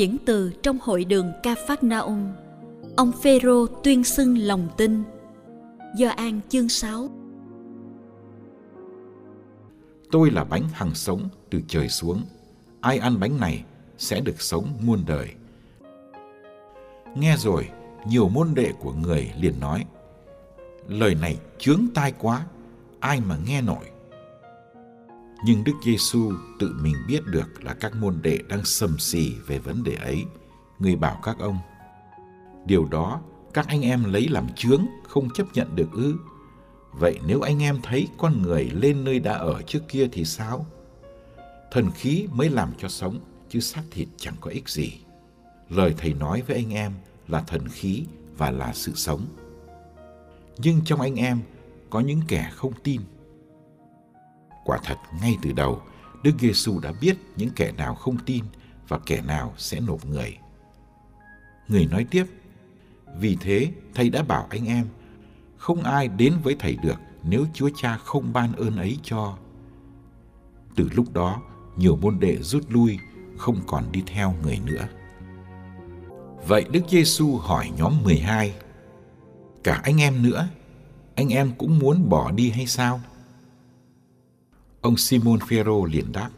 Diễn từ trong hội đường Ca Phát Ung, Ông Phêrô tuyên xưng lòng tin Do An chương 6 Tôi là bánh hằng sống từ trời xuống. Ai ăn bánh này sẽ được sống muôn đời. Nghe rồi, nhiều môn đệ của người liền nói, lời này chướng tai quá, ai mà nghe nổi. Nhưng Đức Giêsu tự mình biết được là các môn đệ đang sầm xì về vấn đề ấy. Người bảo các ông, điều đó các anh em lấy làm chướng không chấp nhận được ư? Vậy nếu anh em thấy con người lên nơi đã ở trước kia thì sao? Thần khí mới làm cho sống, chứ xác thịt chẳng có ích gì. Lời Thầy nói với anh em là thần khí và là sự sống. Nhưng trong anh em có những kẻ không tin. Quả thật ngay từ đầu, Đức Giêsu đã biết những kẻ nào không tin và kẻ nào sẽ nộp người. Người nói tiếp, vì thế thầy đã bảo anh em không ai đến với thầy được nếu Chúa Cha không ban ơn ấy cho. Từ lúc đó, nhiều môn đệ rút lui, không còn đi theo người nữa. Vậy Đức Giêsu hỏi nhóm 12, cả anh em nữa, anh em cũng muốn bỏ đi hay sao? Ông Simon Phêrô liền đáp,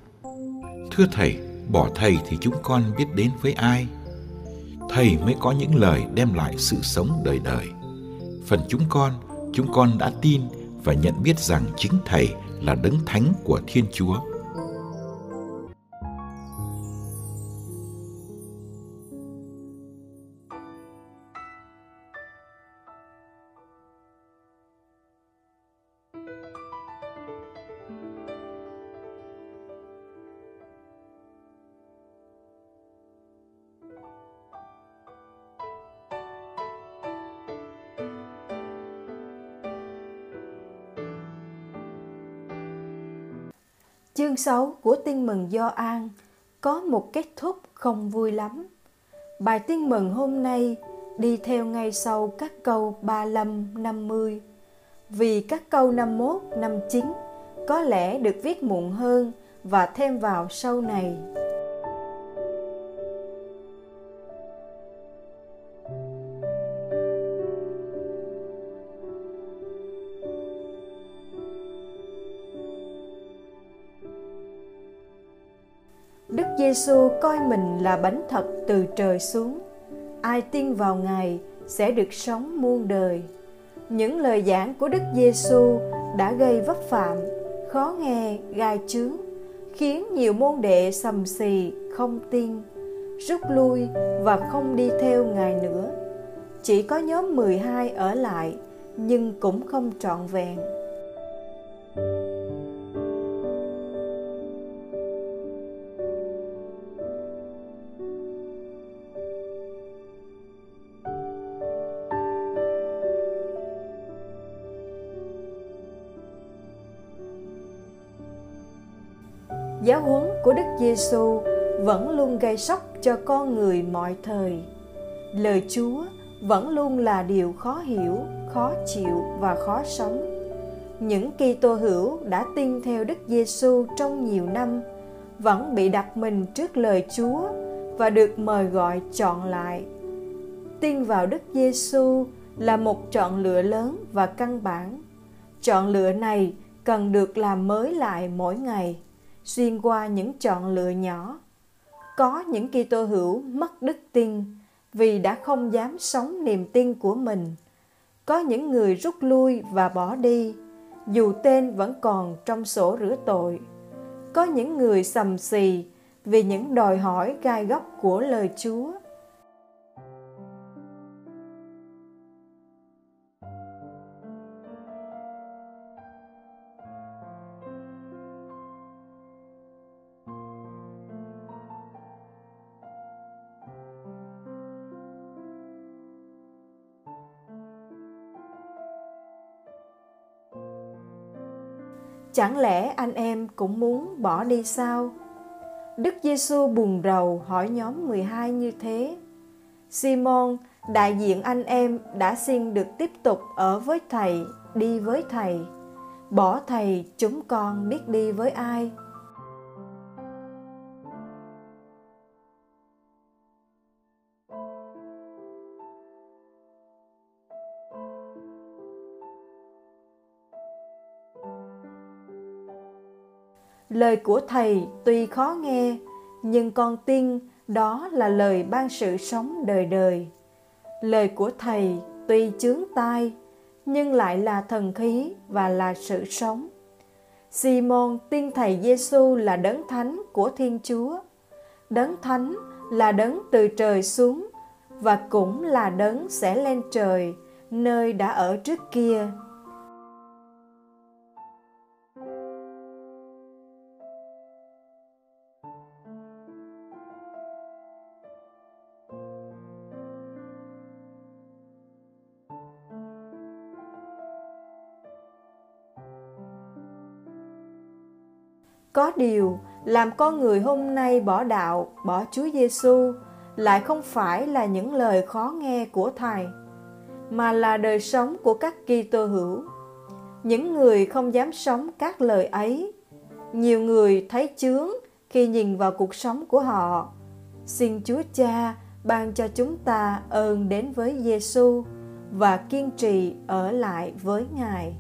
Thưa Thầy, bỏ Thầy thì chúng con biết đến với ai? Thầy mới có những lời đem lại sự sống đời đời phần chúng con chúng con đã tin và nhận biết rằng chính thầy là đấng thánh của thiên chúa Chương 6 của Tin mừng Do An có một kết thúc không vui lắm. Bài Tin mừng hôm nay đi theo ngay sau các câu 35, 50. Vì các câu 51, 59 có lẽ được viết muộn hơn và thêm vào sau này. Giêsu coi mình là bánh thật từ trời xuống. Ai tin vào Ngài sẽ được sống muôn đời. Những lời giảng của Đức Giêsu đã gây vấp phạm, khó nghe, gai chướng, khiến nhiều môn đệ sầm xì, không tin, rút lui và không đi theo Ngài nữa. Chỉ có nhóm 12 ở lại, nhưng cũng không trọn vẹn. Giáo huấn của Đức Giêsu vẫn luôn gây sốc cho con người mọi thời. Lời Chúa vẫn luôn là điều khó hiểu, khó chịu và khó sống. Những Kitô hữu đã tin theo Đức Giêsu trong nhiều năm vẫn bị đặt mình trước lời Chúa và được mời gọi chọn lại. Tin vào Đức Giêsu là một chọn lựa lớn và căn bản. Chọn lựa này cần được làm mới lại mỗi ngày xuyên qua những chọn lựa nhỏ. Có những Kitô hữu mất đức tin vì đã không dám sống niềm tin của mình. Có những người rút lui và bỏ đi, dù tên vẫn còn trong sổ rửa tội. Có những người sầm xì vì những đòi hỏi gai góc của lời Chúa Chẳng lẽ anh em cũng muốn bỏ đi sao? Đức Giêsu buồn rầu hỏi nhóm 12 như thế. Simon, đại diện anh em đã xin được tiếp tục ở với thầy, đi với thầy. Bỏ thầy, chúng con biết đi với ai? Lời của thầy tuy khó nghe, nhưng con tin đó là lời ban sự sống đời đời. Lời của thầy tuy chướng tai, nhưng lại là thần khí và là sự sống. Simon tin thầy Giêsu là đấng thánh của Thiên Chúa. Đấng thánh là đấng từ trời xuống và cũng là đấng sẽ lên trời, nơi đã ở trước kia. Có điều, làm con người hôm nay bỏ đạo, bỏ Chúa Giêsu lại không phải là những lời khó nghe của Thầy, mà là đời sống của các Kitô hữu. Những người không dám sống các lời ấy, nhiều người thấy chướng khi nhìn vào cuộc sống của họ. Xin Chúa Cha ban cho chúng ta ơn đến với Giêsu và kiên trì ở lại với Ngài.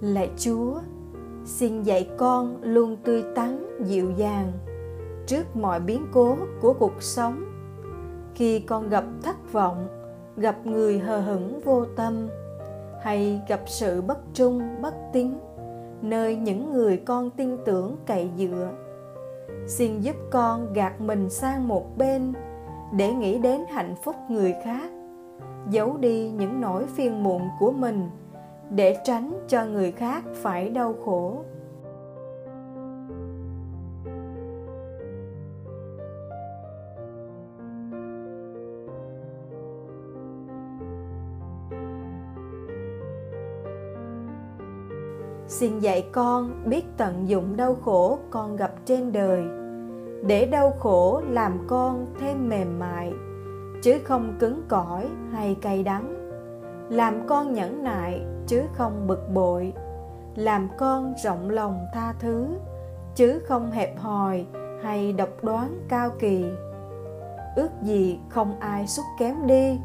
Lạy Chúa, xin dạy con luôn tươi tắn, dịu dàng trước mọi biến cố của cuộc sống. Khi con gặp thất vọng, gặp người hờ hững vô tâm hay gặp sự bất trung, bất tín nơi những người con tin tưởng cậy dựa. Xin giúp con gạt mình sang một bên để nghĩ đến hạnh phúc người khác, giấu đi những nỗi phiền muộn của mình để tránh cho người khác phải đau khổ. Xin dạy con biết tận dụng đau khổ con gặp trên đời. Để đau khổ làm con thêm mềm mại, chứ không cứng cỏi hay cay đắng làm con nhẫn nại, chứ không bực bội. Làm con rộng lòng tha thứ, chứ không hẹp hòi hay độc đoán cao kỳ. Ước gì không ai xúc kém đi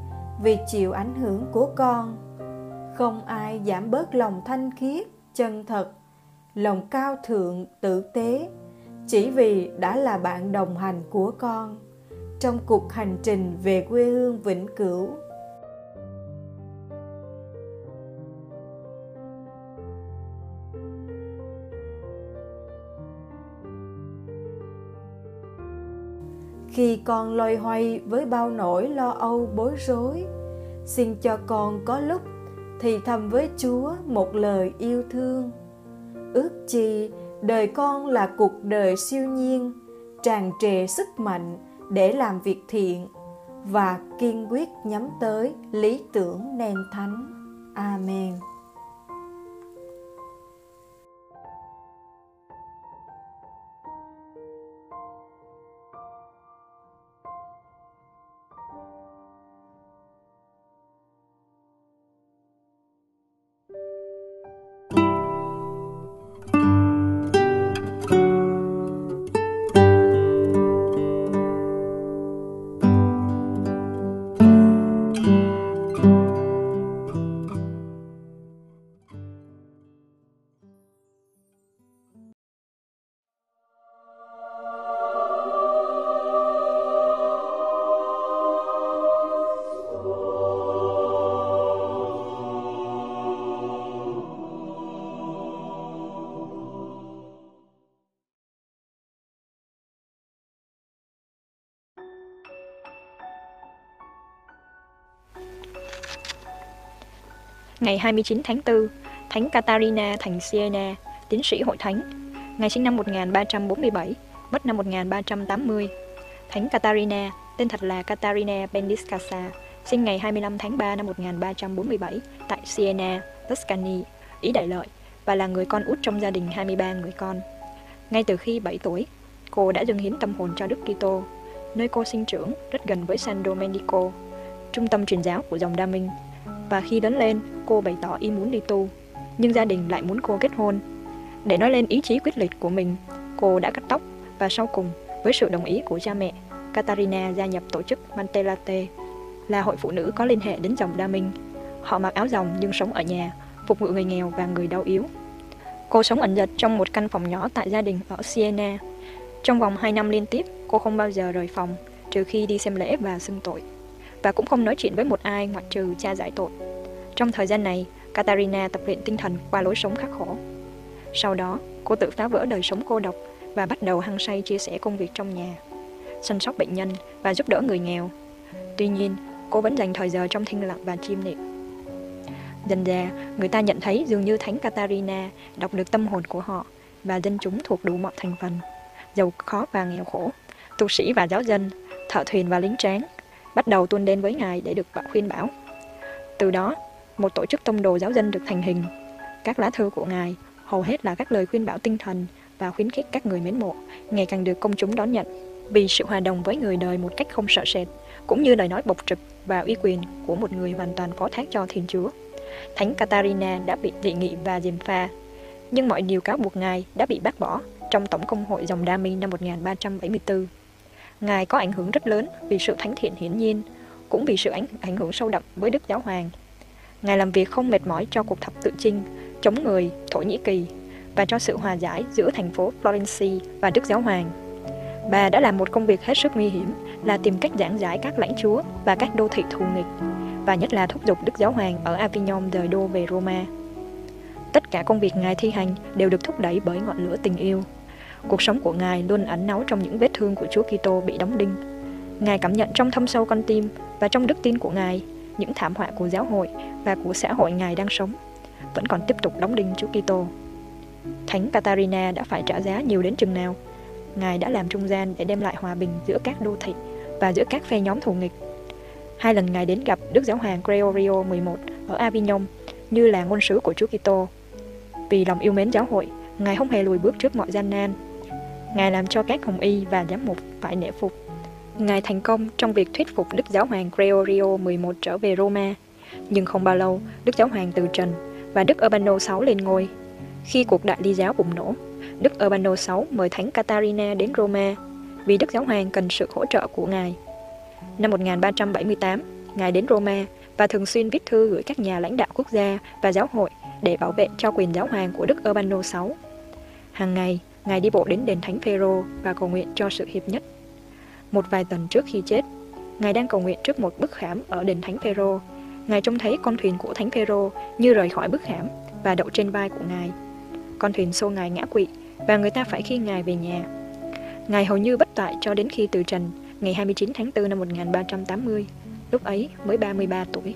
vì chịu ảnh hưởng của con. Không ai giảm bớt lòng thanh khiết, chân thật. Lòng cao thượng, tử tế. Chỉ vì đã là bạn đồng hành của con. Trong cuộc hành trình về quê hương vĩnh cửu khi con loay hoay với bao nỗi lo âu bối rối, xin cho con có lúc thì thầm với chúa một lời yêu thương. Ước chi đời con là cuộc đời siêu nhiên, tràn trề sức mạnh để làm việc thiện và kiên quyết nhắm tới lý tưởng nền thánh. Amen. Ngày 29 tháng 4, Thánh Catarina thành Siena, tiến sĩ hội thánh. Ngày sinh năm 1347, mất năm 1380. Thánh Catarina, tên thật là Catarina Bendiscasa, sinh ngày 25 tháng 3 năm 1347 tại Siena, Tuscany, Ý Đại Lợi và là người con út trong gia đình 23 người con. Ngay từ khi 7 tuổi, cô đã dâng hiến tâm hồn cho Đức Kitô, nơi cô sinh trưởng rất gần với San Domenico, trung tâm truyền giáo của dòng Đa Minh. Và khi lớn lên, cô bày tỏ ý muốn đi tu, nhưng gia đình lại muốn cô kết hôn. Để nói lên ý chí quyết liệt của mình, cô đã cắt tóc và sau cùng, với sự đồng ý của cha mẹ, Katarina gia nhập tổ chức Mantelate, là hội phụ nữ có liên hệ đến dòng Đa Minh. Họ mặc áo dòng nhưng sống ở nhà, phục vụ người nghèo và người đau yếu. Cô sống ẩn dật trong một căn phòng nhỏ tại gia đình ở Siena. Trong vòng 2 năm liên tiếp, cô không bao giờ rời phòng, trừ khi đi xem lễ và xưng tội. Và cũng không nói chuyện với một ai ngoại trừ cha giải tội. Trong thời gian này, Katarina tập luyện tinh thần qua lối sống khắc khổ. Sau đó, cô tự phá vỡ đời sống cô độc và bắt đầu hăng say chia sẻ công việc trong nhà, chăm sóc bệnh nhân và giúp đỡ người nghèo. Tuy nhiên, cô vẫn dành thời giờ trong thinh lặng và chiêm niệm. Dần dà, người ta nhận thấy dường như Thánh Katarina đọc được tâm hồn của họ và dân chúng thuộc đủ mọi thành phần, giàu khó và nghèo khổ, tu sĩ và giáo dân, thợ thuyền và lính tráng, bắt đầu tuôn đến với Ngài để được khuyên bảo. Từ đó, một tổ chức tông đồ giáo dân được thành hình. Các lá thư của Ngài hầu hết là các lời khuyên bảo tinh thần và khuyến khích các người mến mộ ngày càng được công chúng đón nhận vì sự hòa đồng với người đời một cách không sợ sệt, cũng như lời nói bộc trực và uy quyền của một người hoàn toàn phó thác cho Thiên Chúa. Thánh Katarina đã bị dị nghị và diềm pha, nhưng mọi điều cáo buộc Ngài đã bị bác bỏ trong Tổng công hội dòng Đa Minh năm 1374. Ngài có ảnh hưởng rất lớn vì sự thánh thiện hiển nhiên, cũng vì sự ảnh, ảnh hưởng sâu đậm với Đức Giáo Hoàng. Ngài làm việc không mệt mỏi cho cuộc thập tự chinh, chống người Thổ Nhĩ Kỳ và cho sự hòa giải giữa thành phố Florence và Đức Giáo Hoàng. Bà đã làm một công việc hết sức nguy hiểm là tìm cách giảng giải các lãnh chúa và các đô thị thù nghịch và nhất là thúc giục Đức Giáo Hoàng ở Avignon rời đô về Roma. Tất cả công việc Ngài thi hành đều được thúc đẩy bởi ngọn lửa tình yêu. Cuộc sống của Ngài luôn ẩn náu trong những vết thương của Chúa Kitô bị đóng đinh. Ngài cảm nhận trong thâm sâu con tim và trong đức tin của Ngài những thảm họa của giáo hội và của xã hội Ngài đang sống vẫn còn tiếp tục đóng đinh Chúa Kitô. Thánh Katarina đã phải trả giá nhiều đến chừng nào. Ngài đã làm trung gian để đem lại hòa bình giữa các đô thị và giữa các phe nhóm thù nghịch Hai lần Ngài đến gặp Đức Giáo hoàng Gregorio 11 ở Avignon như là ngôn sứ của Chúa Kitô. Vì lòng yêu mến giáo hội, Ngài không hề lùi bước trước mọi gian nan. Ngài làm cho các hồng y và giám mục phải nể phục. Ngài thành công trong việc thuyết phục Đức Giáo hoàng Gregorio XI trở về Roma. Nhưng không bao lâu, Đức Giáo hoàng từ trần và Đức Urbano VI lên ngôi. Khi cuộc đại ly giáo bùng nổ, Đức Urbano VI mời Thánh Catarina đến Roma vì Đức Giáo hoàng cần sự hỗ trợ của Ngài. Năm 1378, Ngài đến Roma và thường xuyên viết thư gửi các nhà lãnh đạo quốc gia và giáo hội để bảo vệ cho quyền giáo hoàng của Đức Urbano VI. Hàng ngày, Ngài đi bộ đến đền Thánh Phêrô và cầu nguyện cho sự hiệp nhất. Một vài tuần trước khi chết, Ngài đang cầu nguyện trước một bức khảm ở đền Thánh Phêrô. Ngài trông thấy con thuyền của Thánh Phêrô như rời khỏi bức khảm và đậu trên vai của Ngài. Con thuyền xô Ngài ngã quỵ và người ta phải khi Ngài về nhà. Ngài hầu như bất tại cho đến khi từ trần ngày 29 tháng 4 năm 1380, lúc ấy mới 33 tuổi.